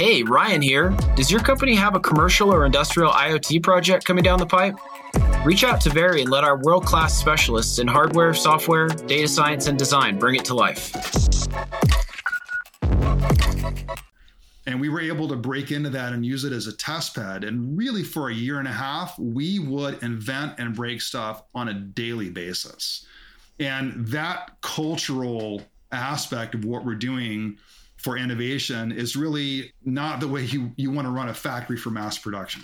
Hey, Ryan here. Does your company have a commercial or industrial IoT project coming down the pipe? Reach out to Very and let our world class specialists in hardware, software, data science, and design bring it to life. And we were able to break into that and use it as a test bed. And really, for a year and a half, we would invent and break stuff on a daily basis. And that cultural aspect of what we're doing for innovation is really not the way you, you want to run a factory for mass production.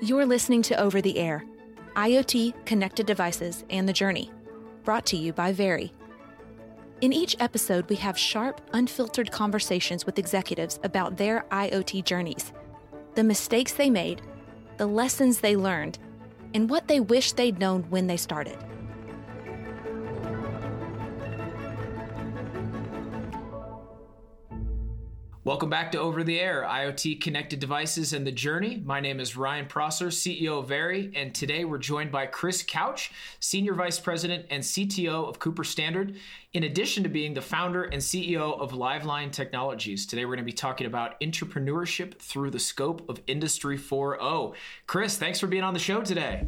You're listening to Over the Air IoT, Connected Devices, and the Journey, brought to you by Very. In each episode, we have sharp, unfiltered conversations with executives about their IoT journeys, the mistakes they made, the lessons they learned, and what they wish they'd known when they started. Welcome back to Over the Air, IoT connected devices and the journey. My name is Ryan Prosser, CEO of Very, and today we're joined by Chris Couch, Senior Vice President and CTO of Cooper Standard, in addition to being the founder and CEO of Liveline Technologies. Today we're going to be talking about entrepreneurship through the scope of Industry 4.0. Chris, thanks for being on the show today.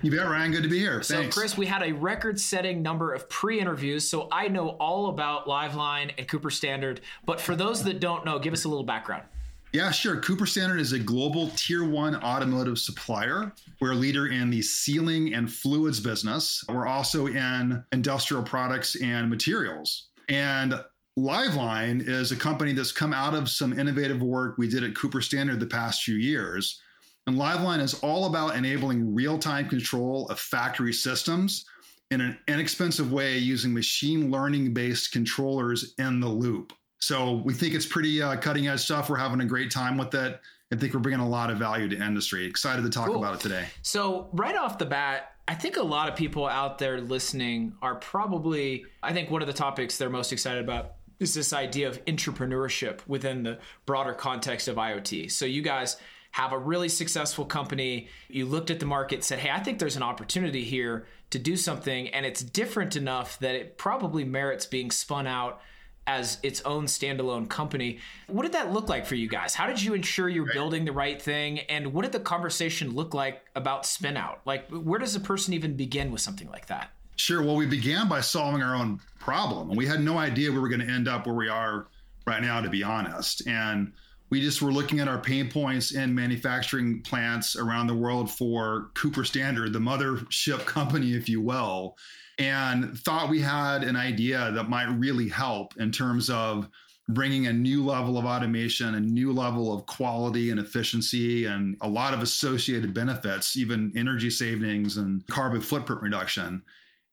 You bet, Ryan. Good to be here. So, Chris, we had a record setting number of pre interviews. So, I know all about Liveline and Cooper Standard. But for those that don't know, give us a little background. Yeah, sure. Cooper Standard is a global tier one automotive supplier. We're a leader in the sealing and fluids business. We're also in industrial products and materials. And Liveline is a company that's come out of some innovative work we did at Cooper Standard the past few years and Liveline is all about enabling real time control of factory systems in an inexpensive way using machine learning based controllers in the loop. So we think it's pretty uh, cutting edge stuff. We're having a great time with it. I think we're bringing a lot of value to industry. Excited to talk cool. about it today. So, right off the bat, I think a lot of people out there listening are probably, I think one of the topics they're most excited about is this idea of entrepreneurship within the broader context of IoT. So, you guys have a really successful company. You looked at the market, said, hey, I think there's an opportunity here to do something, and it's different enough that it probably merits being spun out as its own standalone company. What did that look like for you guys? How did you ensure you're right. building the right thing? And what did the conversation look like about spin out? Like, where does a person even begin with something like that? Sure. Well, we began by solving our own problem. And we had no idea we were going to end up where we are right now, to be honest. And we just were looking at our pain points in manufacturing plants around the world for Cooper Standard, the mothership company, if you will, and thought we had an idea that might really help in terms of bringing a new level of automation, a new level of quality and efficiency, and a lot of associated benefits, even energy savings and carbon footprint reduction,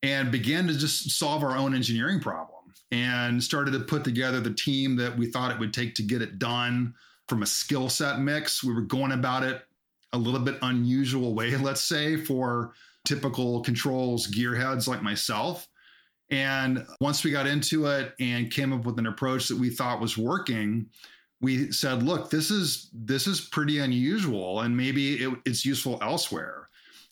and began to just solve our own engineering problem and started to put together the team that we thought it would take to get it done from a skill set mix. We were going about it a little bit unusual way, let's say, for typical controls gearheads like myself. And once we got into it and came up with an approach that we thought was working, we said, look, this is this is pretty unusual and maybe it, it's useful elsewhere.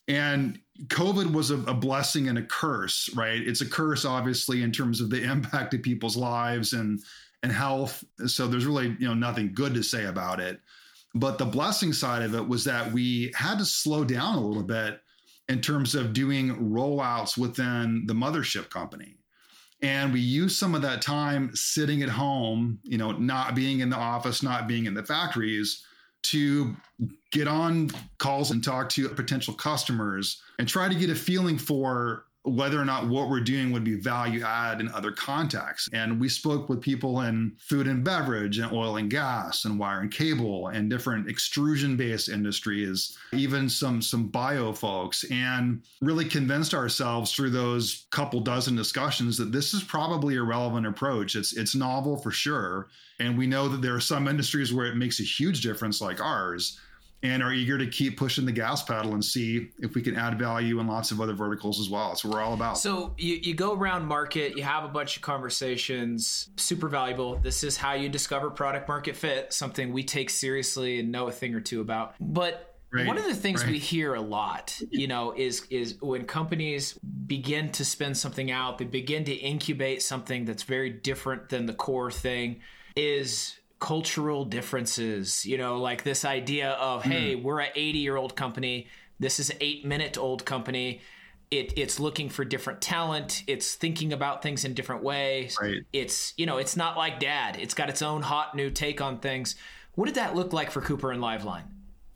And COVID was a, a, blessing and a curse, right? It's a curse, obviously, in terms of the impact of people's lives and and health. So there's really you know nothing good to say about it. But the blessing side of it was that we had to slow down a little bit in terms of doing rollouts within the mothership company. And we used some of that time sitting at home, you know, not being in the office, not being in the factories to get on calls and talk to potential customers and try to get a feeling for whether or not what we're doing would be value add in other contexts. And we spoke with people in food and beverage and oil and gas and wire and cable and different extrusion based industries, even some some bio folks, and really convinced ourselves through those couple dozen discussions that this is probably a relevant approach. It's it's novel for sure. And we know that there are some industries where it makes a huge difference like ours and are eager to keep pushing the gas pedal and see if we can add value in lots of other verticals as well. That's what we're all about. So you, you go around market, you have a bunch of conversations, super valuable. This is how you discover product market fit, something we take seriously and know a thing or two about. But Right. One of the things right. we hear a lot, you know, is is when companies begin to spin something out, they begin to incubate something that's very different than the core thing is cultural differences, you know, like this idea of, mm. hey, we're an 80 year old company. This is an eight minute old company. It, it's looking for different talent. It's thinking about things in different ways. Right. It's, you know, it's not like dad. It's got its own hot new take on things. What did that look like for Cooper and Liveline?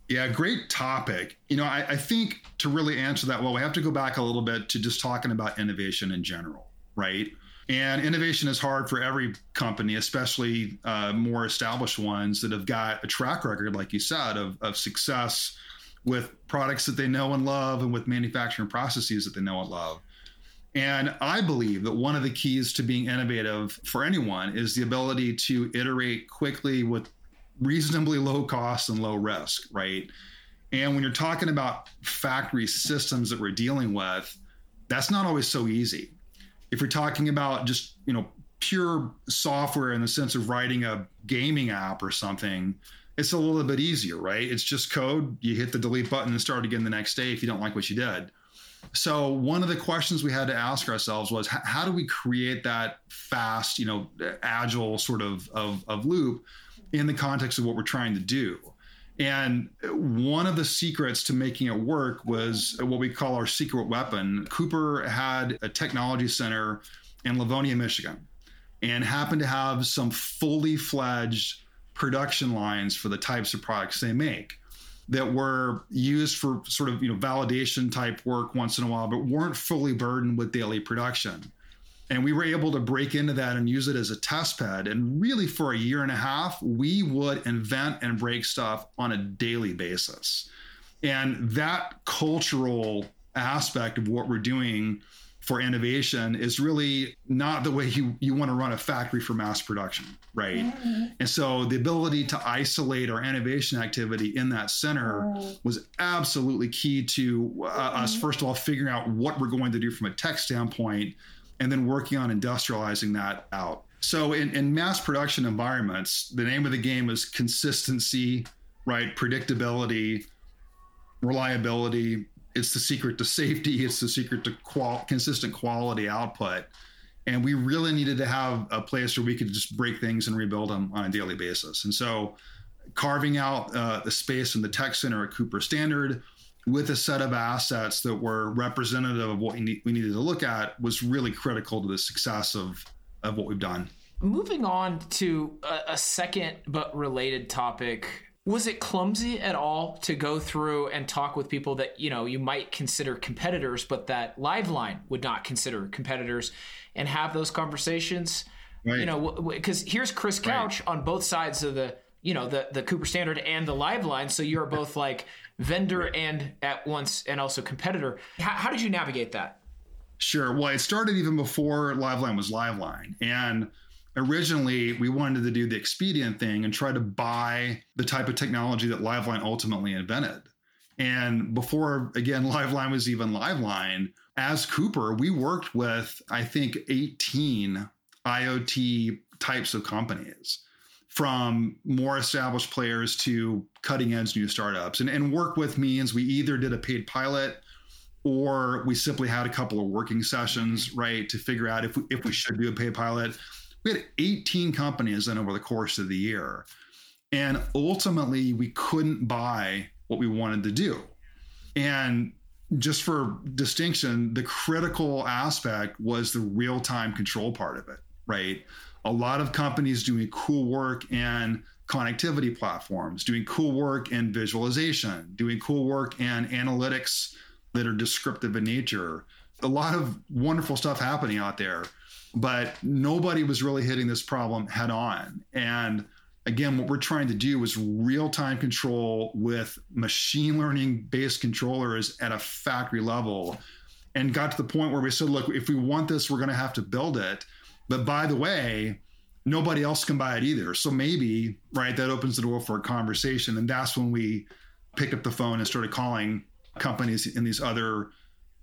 Yeah, great topic. You know, I, I think to really answer that well, we have to go back a little bit to just talking about innovation in general, right? And innovation is hard for every company, especially uh, more established ones that have got a track record, like you said, of, of success with products that they know and love and with manufacturing processes that they know and love. And I believe that one of the keys to being innovative for anyone is the ability to iterate quickly with reasonably low cost and low risk, right? And when you're talking about factory systems that we're dealing with, that's not always so easy if you're talking about just you know pure software in the sense of writing a gaming app or something it's a little bit easier right? It's just code. You hit the delete button and start again the next day if you don't like what you did. So one of the questions we had to ask ourselves was how do we create that fast you know agile sort of, of, of loop in the context of what we're trying to do and one of the secrets to making it work was what we call our secret weapon. Cooper had a technology center in Livonia, Michigan, and happened to have some fully fledged production lines for the types of products they make that were used for sort of you know validation type work once in a while but weren't fully burdened with daily production and we were able to break into that and use it as a test bed. And really, for a year and a half, we would invent and break stuff on a daily basis. And that cultural aspect of what we're doing for innovation is really not the way you, you want to run a factory for mass production, right? Mm-hmm. And so the ability to isolate our innovation activity in that center mm-hmm. was absolutely key to uh, mm-hmm. us, first of all, figuring out what we're going to do from a tech standpoint and then working on industrializing that out. So in, in mass production environments, the name of the game is consistency, right? Predictability, reliability. It's the secret to safety. It's the secret to qual- consistent quality output. And we really needed to have a place where we could just break things and rebuild them on a daily basis. And so carving out uh, the space in the tech center at Cooper Standard, with a set of assets that were representative of what we, need, we needed to look at was really critical to the success of, of what we've done. Moving on to a, a second but related topic, was it clumsy at all to go through and talk with people that you know you might consider competitors but that liveline would not consider competitors and have those conversations right. you know because here's chris couch right. on both sides of the you know the the cooper standard and the liveline so you're both like vendor and at once and also competitor. How, how did you navigate that? Sure. Well, it started even before Liveline was Liveline. And originally we wanted to do the expedient thing and try to buy the type of technology that Liveline ultimately invented. And before, again, Liveline was even Liveline, as Cooper, we worked with, I think, 18 IoT types of companies from more established players to cutting edge new startups. And, and work with means we either did a paid pilot or we simply had a couple of working sessions, right, to figure out if we, if we should do a paid pilot. We had 18 companies then over the course of the year. And ultimately, we couldn't buy what we wanted to do. And just for distinction, the critical aspect was the real time control part of it, right? A lot of companies doing cool work in connectivity platforms, doing cool work in visualization, doing cool work in analytics that are descriptive in nature. A lot of wonderful stuff happening out there, but nobody was really hitting this problem head on. And again, what we're trying to do is real time control with machine learning based controllers at a factory level. And got to the point where we said, look, if we want this, we're going to have to build it but by the way, nobody else can buy it either. So maybe, right, that opens the door for a conversation. And that's when we picked up the phone and started calling companies in these other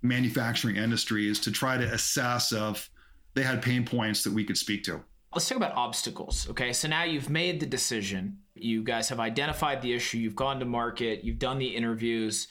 manufacturing industries to try to assess if they had pain points that we could speak to. Let's talk about obstacles. Okay. So now you've made the decision. You guys have identified the issue. You've gone to market. You've done the interviews.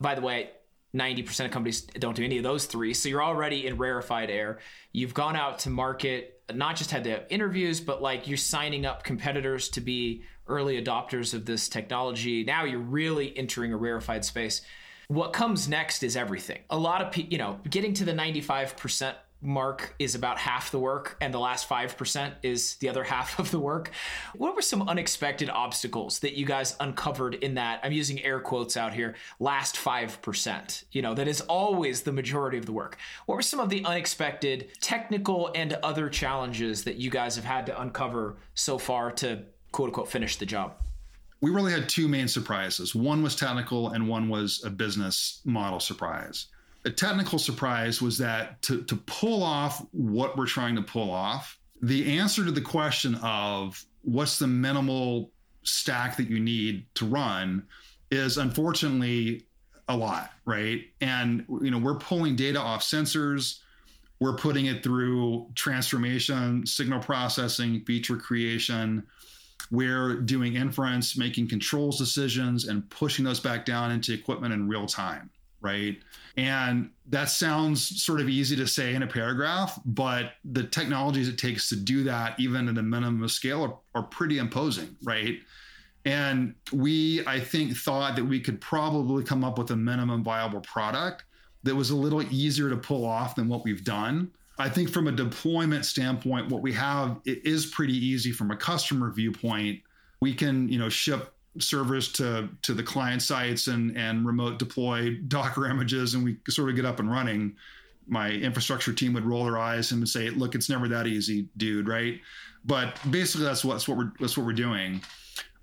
By the way, 90% of companies don't do any of those three. So you're already in rarefied air. You've gone out to market, not just had the interviews, but like you're signing up competitors to be early adopters of this technology. Now you're really entering a rarefied space. What comes next is everything. A lot of people, you know, getting to the 95% mark is about half the work and the last 5% is the other half of the work. What were some unexpected obstacles that you guys uncovered in that? I'm using air quotes out here, last 5%, you know, that is always the majority of the work. What were some of the unexpected technical and other challenges that you guys have had to uncover so far to quote unquote finish the job? We really had two main surprises. One was technical and one was a business model surprise a technical surprise was that to, to pull off what we're trying to pull off, the answer to the question of what's the minimal stack that you need to run is unfortunately a lot, right? And you know, we're pulling data off sensors, we're putting it through transformation, signal processing, feature creation. We're doing inference, making controls decisions, and pushing those back down into equipment in real time, right? And that sounds sort of easy to say in a paragraph, but the technologies it takes to do that, even at a minimum of scale, are, are pretty imposing, right? And we, I think, thought that we could probably come up with a minimum viable product that was a little easier to pull off than what we've done. I think from a deployment standpoint, what we have is pretty easy from a customer viewpoint. We can, you know, ship servers to to the client sites and and remote deploy Docker images, and we sort of get up and running. My infrastructure team would roll their eyes and say, "Look, it's never that easy, dude." Right? But basically, that's what, what we're that's what we're doing.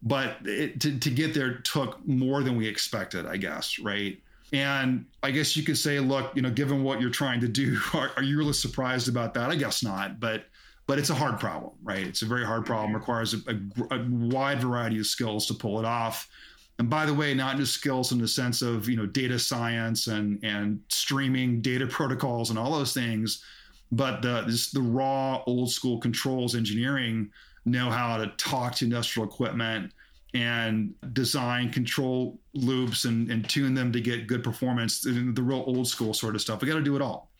But it, to to get there took more than we expected, I guess. Right? And I guess you could say, look, you know, given what you're trying to do, are, are you really surprised about that? I guess not, but but it's a hard problem, right? It's a very hard problem, mm-hmm. requires a, a, a, wide variety of skills to pull it off. And by the way, not just skills in the sense of you know data science and and streaming data protocols and all those things, but the this, the raw old school controls engineering know how to talk to industrial equipment and design control loops and, and tune them to get good performance, the, the real old school sort of stuff. We got to do it all.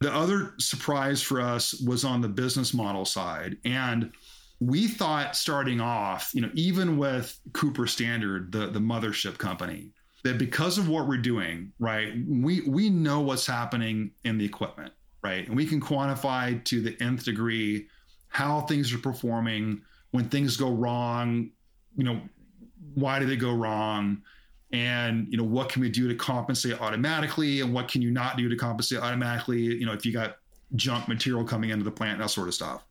The other surprise for us was on the business model side. And we thought starting off, you know, even with Cooper Standard, the, the mothership company, that because of what we're doing, right, we we know what's happening in the equipment, right? And we can quantify to the nth degree how things are performing, when things go wrong, you know, why do they go wrong? And you know what can we do to compensate automatically? And what can you not do to compensate automatically? You know if you got junk material coming into the plant that sort of stuff.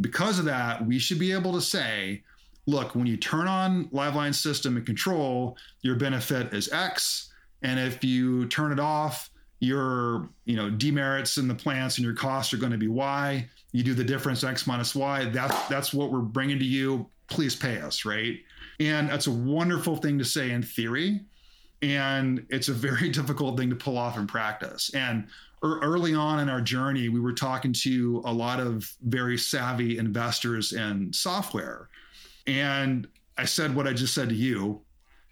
Because of that we should be able to say look when you turn on liveline system and control your benefit is x. And if you turn it off your you know demerits in the plants and your costs are going to be y. You do the difference x minus y that's that's what we're bringing to you. Please pay us right and that's a wonderful thing to say in theory. And it's a very difficult thing to pull off in practice. And er, early on in our journey, we were talking to a lot of very savvy investors in software. And I said what I just said to you.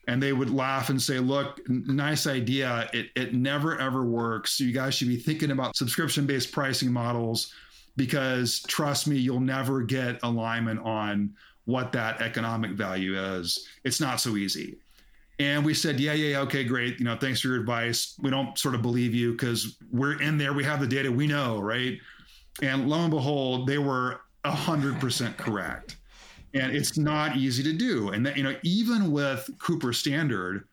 And they would laugh and say, look, nice idea. It, it never, ever works. So you guys should be thinking about subscription based pricing models because trust me, you'll never get alignment on what that economic value is. It's not so easy. And we said, yeah, yeah, okay, great. You know, thanks for your advice. We don't sort of believe you because we're in there. We have the data. We know, right? And lo and behold, they were hundred percent correct. And it's not easy to do. And that, you know, even with Cooper Standard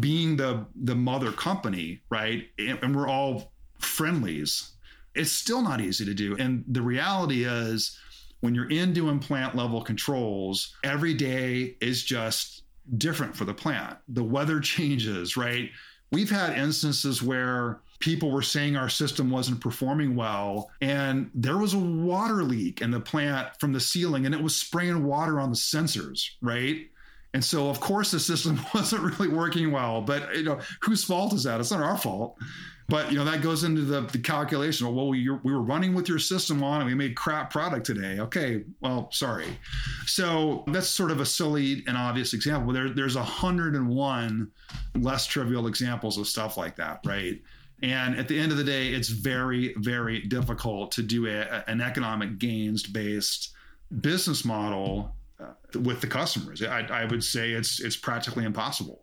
being the the mother company, right? And, and we're all friendlies. It's still not easy to do. And the reality is when you're in doing plant level controls, every day is just different for the plant. The weather changes, right? We've had instances where people were saying our system wasn't performing well, and there was a water leak in the plant from the ceiling, and it was spraying water on the sensors, right? And so, of course, the system wasn't really working well. But you know, whose fault is that? It's not our fault. But you know, that goes into the, the calculation. Well, we, we were running with your system on, and we made crap product today. Okay, well, sorry. So that's sort of a silly and obvious example. There, there's 101 less trivial examples of stuff like that, right? And at the end of the day, it's very, very difficult to do a, an economic gains based business model uh, with the customers. I, I, would say it's it's practically impossible.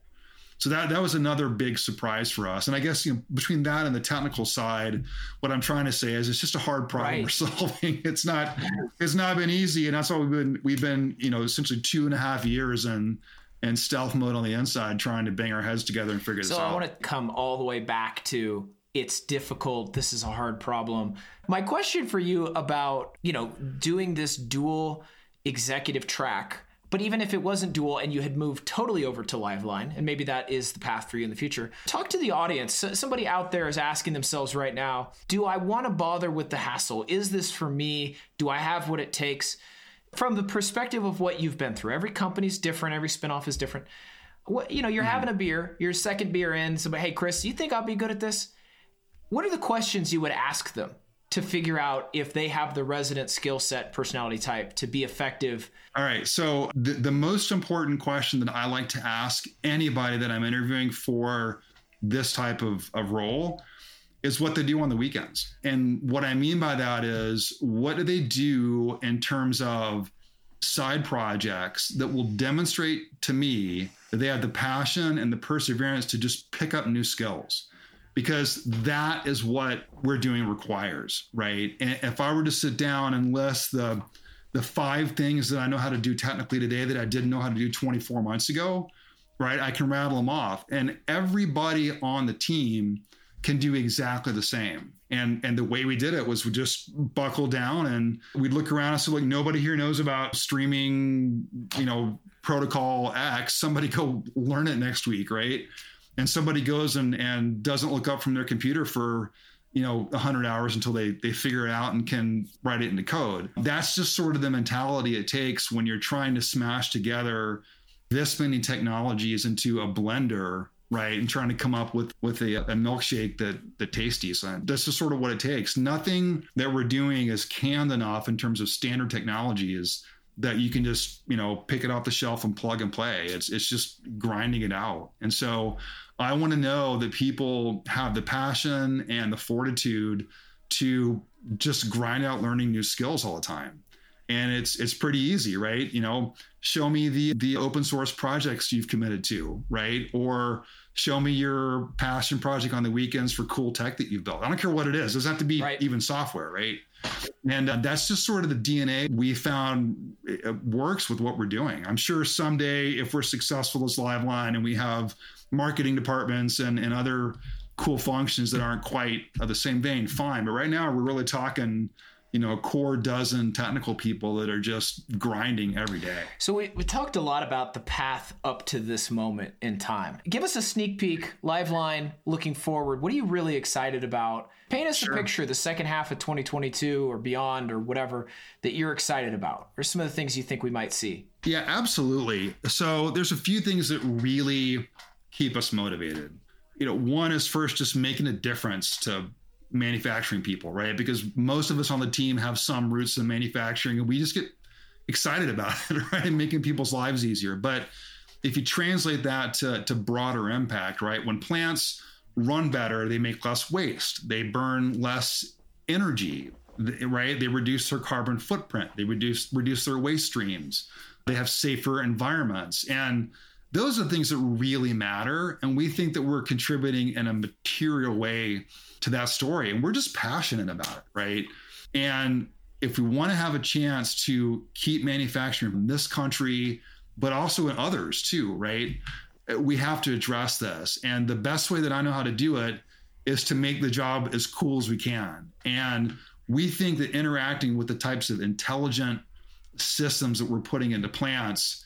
So that that was another big surprise for us. And I guess you know, between that and the technical side, what I'm trying to say is it's just a hard problem right. we're solving. It's not it's not been easy, and that's why we've been we've been you know essentially two and a half years in in stealth mode on the inside, trying to bang our heads together and figure so this out. So I want to come all the way back to it's difficult. This is a hard problem. My question for you about you know doing this dual executive track but even if it wasn't dual and you had moved totally over to Liveline, and maybe that is the path for you in the future, talk to the audience. Somebody out there is asking themselves right now Do I want to bother with the hassle? Is this for me? Do I have what it takes? From the perspective of what you've been through, every company's different, every spinoff is different. What, you know, you're mm-hmm. having a beer, your second beer in. somebody, hey, Chris, you think I'll be good at this? What are the questions you would ask them to figure out if they have the resident skill set, personality type to be effective? All right. So, the, the most important question that I like to ask anybody that I'm interviewing for this type of, of role is what they do on the weekends. And what I mean by that is what do they do in terms of side projects that will demonstrate to me that they have the passion and the perseverance to just pick up new skills because that is what we're doing requires, right? And if I were to sit down and list the the five things that I know how to do technically today that I didn't know how to do 24 months ago, right? I can rattle them off, and everybody on the team can do exactly the same. And and the way we did it was we just buckle down and we'd look around and say, like nobody here knows about streaming, you know, protocol X. Somebody go learn it next week, right? And somebody goes and, and doesn't look up from their computer for you know 100 hours until they they figure it out and can write it into code. That's just sort of the mentality it takes when you're trying to smash together this many technologies into a blender right? And trying to come up with with a, a milkshake that that tastes decent. This is sort of what it takes. Nothing that we're doing is canned enough in terms of standard technologies that you can just you know pick it off the shelf and plug and play it's it's just grinding it out and so I want to know that people have the passion and the fortitude to just grind out learning new skills all the time. And it's it's pretty easy, right? You know, show me the the open source projects you've committed to, right? Or show me your passion project on the weekends for cool tech that you've built. I don't care what it is. It doesn't have to be right. even software, right? And uh, that's just sort of the DNA we found works with what we're doing. I'm sure someday, if we're successful as Liveline and we have marketing departments and, and other cool functions that aren't quite of the same vein, fine. But right now, we're really talking you know, a core dozen technical people that are just grinding every day. So we, we talked a lot about the path up to this moment in time. Give us a sneak peek, Liveline, looking forward. What are you really excited about? Paint us sure. a picture, the second half of 2022 or beyond or whatever that you're excited about. Or some of the things you think we might see. Yeah, absolutely. So there's a few things that really keep us motivated. You know, one is first just making a difference to manufacturing people, right? Because most of us on the team have some roots in manufacturing and we just get excited about it, right? Making people's lives easier. But if you translate that to, to broader impact, right? When plants run better, they make less waste, they burn less energy, right? They reduce their carbon footprint, they reduce reduce their waste streams, they have safer environments. And those are the things that really matter. And we think that we're contributing in a material way to that story. And we're just passionate about it, right? And if we want to have a chance to keep manufacturing in this country, but also in others too, right? We have to address this. And the best way that I know how to do it is to make the job as cool as we can. And we think that interacting with the types of intelligent systems that we're putting into plants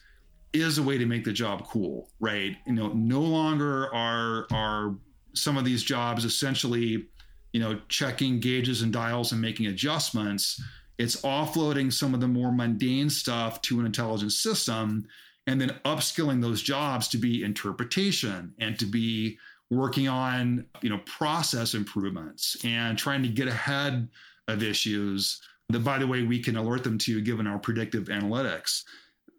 is a way to make the job cool, right? You know, no longer are are some of these jobs essentially, you know, checking gauges and dials and making adjustments. It's offloading some of the more mundane stuff to an intelligent system and then upskilling those jobs to be interpretation and to be working on you know process improvements and trying to get ahead of issues that by the way we can alert them to given our predictive analytics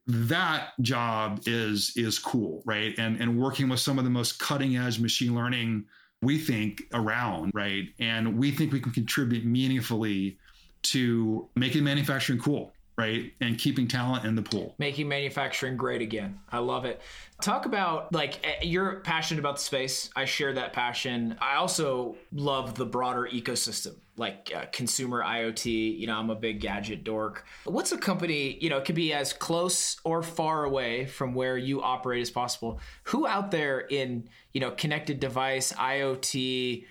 that job is is cool right? And and working with some of the most cutting edge machine learning we think around right? And we think we can contribute meaningfully to making manufacturing cool right and keeping talent in the pool. Making manufacturing great again. I love it. Talk about like eh, you're passionate about the space. I share that passion. I also love the broader ecosystem like uh, consumer iot you know i'm a big gadget dork. What's a company you know it could be as close or far away from where you operate as possible. Who out there in you know connected device iot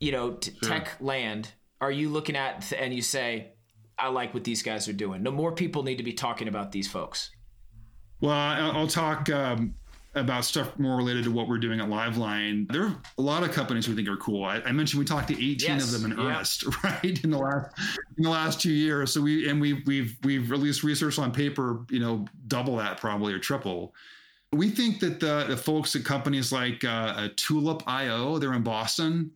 you know t- sure. tech land are you looking at and you say I like what these guys are doing. No more people need to be talking about these folks. Well, I'll talk um, about stuff more related to what we're doing at Liveline. There are a lot of companies we think are cool. I, I mentioned we talked to 18 yes, of them in yeah. earnest, right? In the last in the last two years. So we and we we've we've released research on paper, you know, double that probably or triple. We think that the, the folks at companies like uh, Tulip IO, they're in Boston.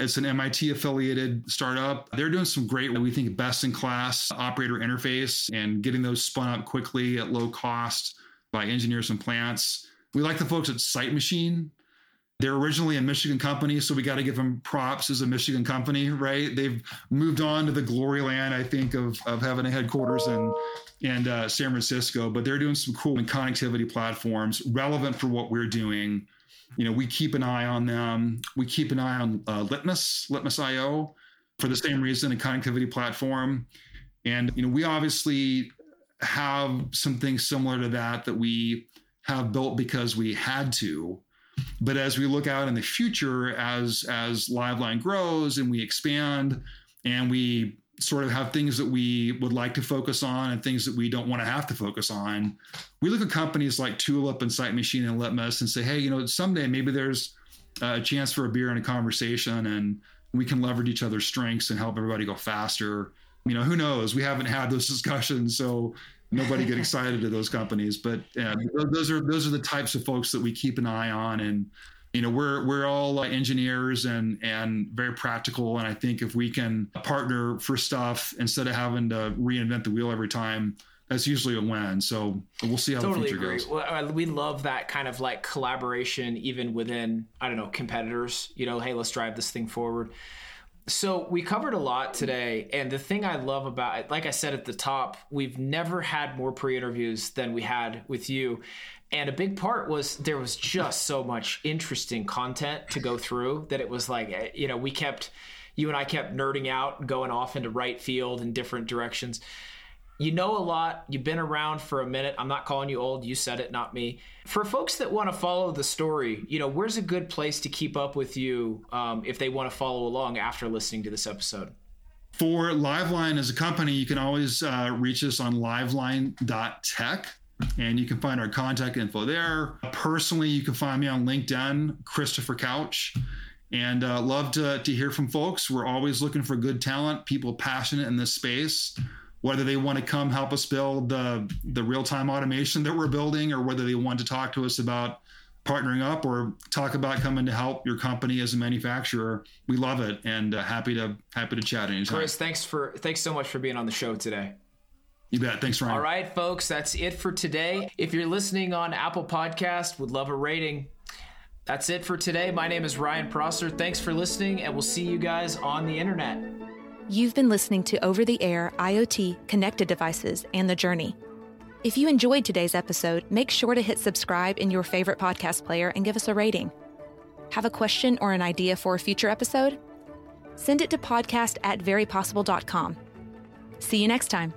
It's an MIT affiliated startup. They're doing some great, we think, best in class operator interface and getting those spun up quickly at low cost by engineers and plants. We like the folks at Sight Machine. They're originally a Michigan company, so we got to give them props as a Michigan company, right? They've moved on to the glory land, I think, of, of having a headquarters in, in uh, San Francisco, but they're doing some cool connectivity platforms relevant for what we're doing you know, we keep an eye on them. We keep an eye on uh, Litmus, Litmus IO, for the same reason, a connectivity platform. And you know, we obviously have some things similar to that that we have built because we had to. But as we look out in the future, as as Liveline grows and we expand, and we sort of have things that we would like to focus on and things that we don't want to have to focus on. We look at companies like Tulip and Sight Machine and Litmus and say, hey, you know, someday maybe there's a chance for a beer and a conversation and we can leverage each other's strengths and help everybody go faster. You know, who knows? We haven't had those discussions, so nobody get excited to those companies. But uh, those are those are the types of folks that we keep an eye on and you know we're we're all uh, engineers and and very practical. And i think if we can partner for stuff instead of having to reinvent the wheel every time that's usually a win. So we'll see how totally the future agree. goes. Well, we love that kind of like collaboration even within i don't know competitors you know hey let's drive this thing forward. So we covered a lot today. And the thing i love about it like i said at the top we've never had more pre-interviews than we had with you and a big part was there was just so much interesting content to go through that it was like eh, you know we kept you and i kept nerding out going off into right field in different directions. You know a lot. You've been around for a minute. I'm not calling you old. You said it not me. For folks that want to follow the story you know where's a good place to keep up with you um, if they want to follow along after listening to this episode? For liveline as a company you can always uh, reach us on liveline.tech and you can find our contact info there. Personally, you can find me on LinkedIn, Christopher Couch, and uh, love to, to hear from folks. We're always looking for good talent, people passionate in this space, whether they want to come help us build the, the real time automation that we're building, or whether they want to talk to us about partnering up or talk about coming to help your company as a manufacturer. We love it and uh, happy to happy to chat anytime. Chris, thanks for thanks so much for being on the show today. You bet. Thanks, Ryan. All right, folks, that's it for today. If you're listening on Apple Podcast, would love a rating. That's it for today. My name is Ryan Prosser. Thanks for listening, and we'll see you guys on the internet. You've been listening to Over the Air IoT Connected Devices and the Journey. If you enjoyed today's episode, make sure to hit subscribe in your favorite podcast player and give us a rating. Have a question or an idea for a future episode? Send it to podcast at verypossible.com. See you next time.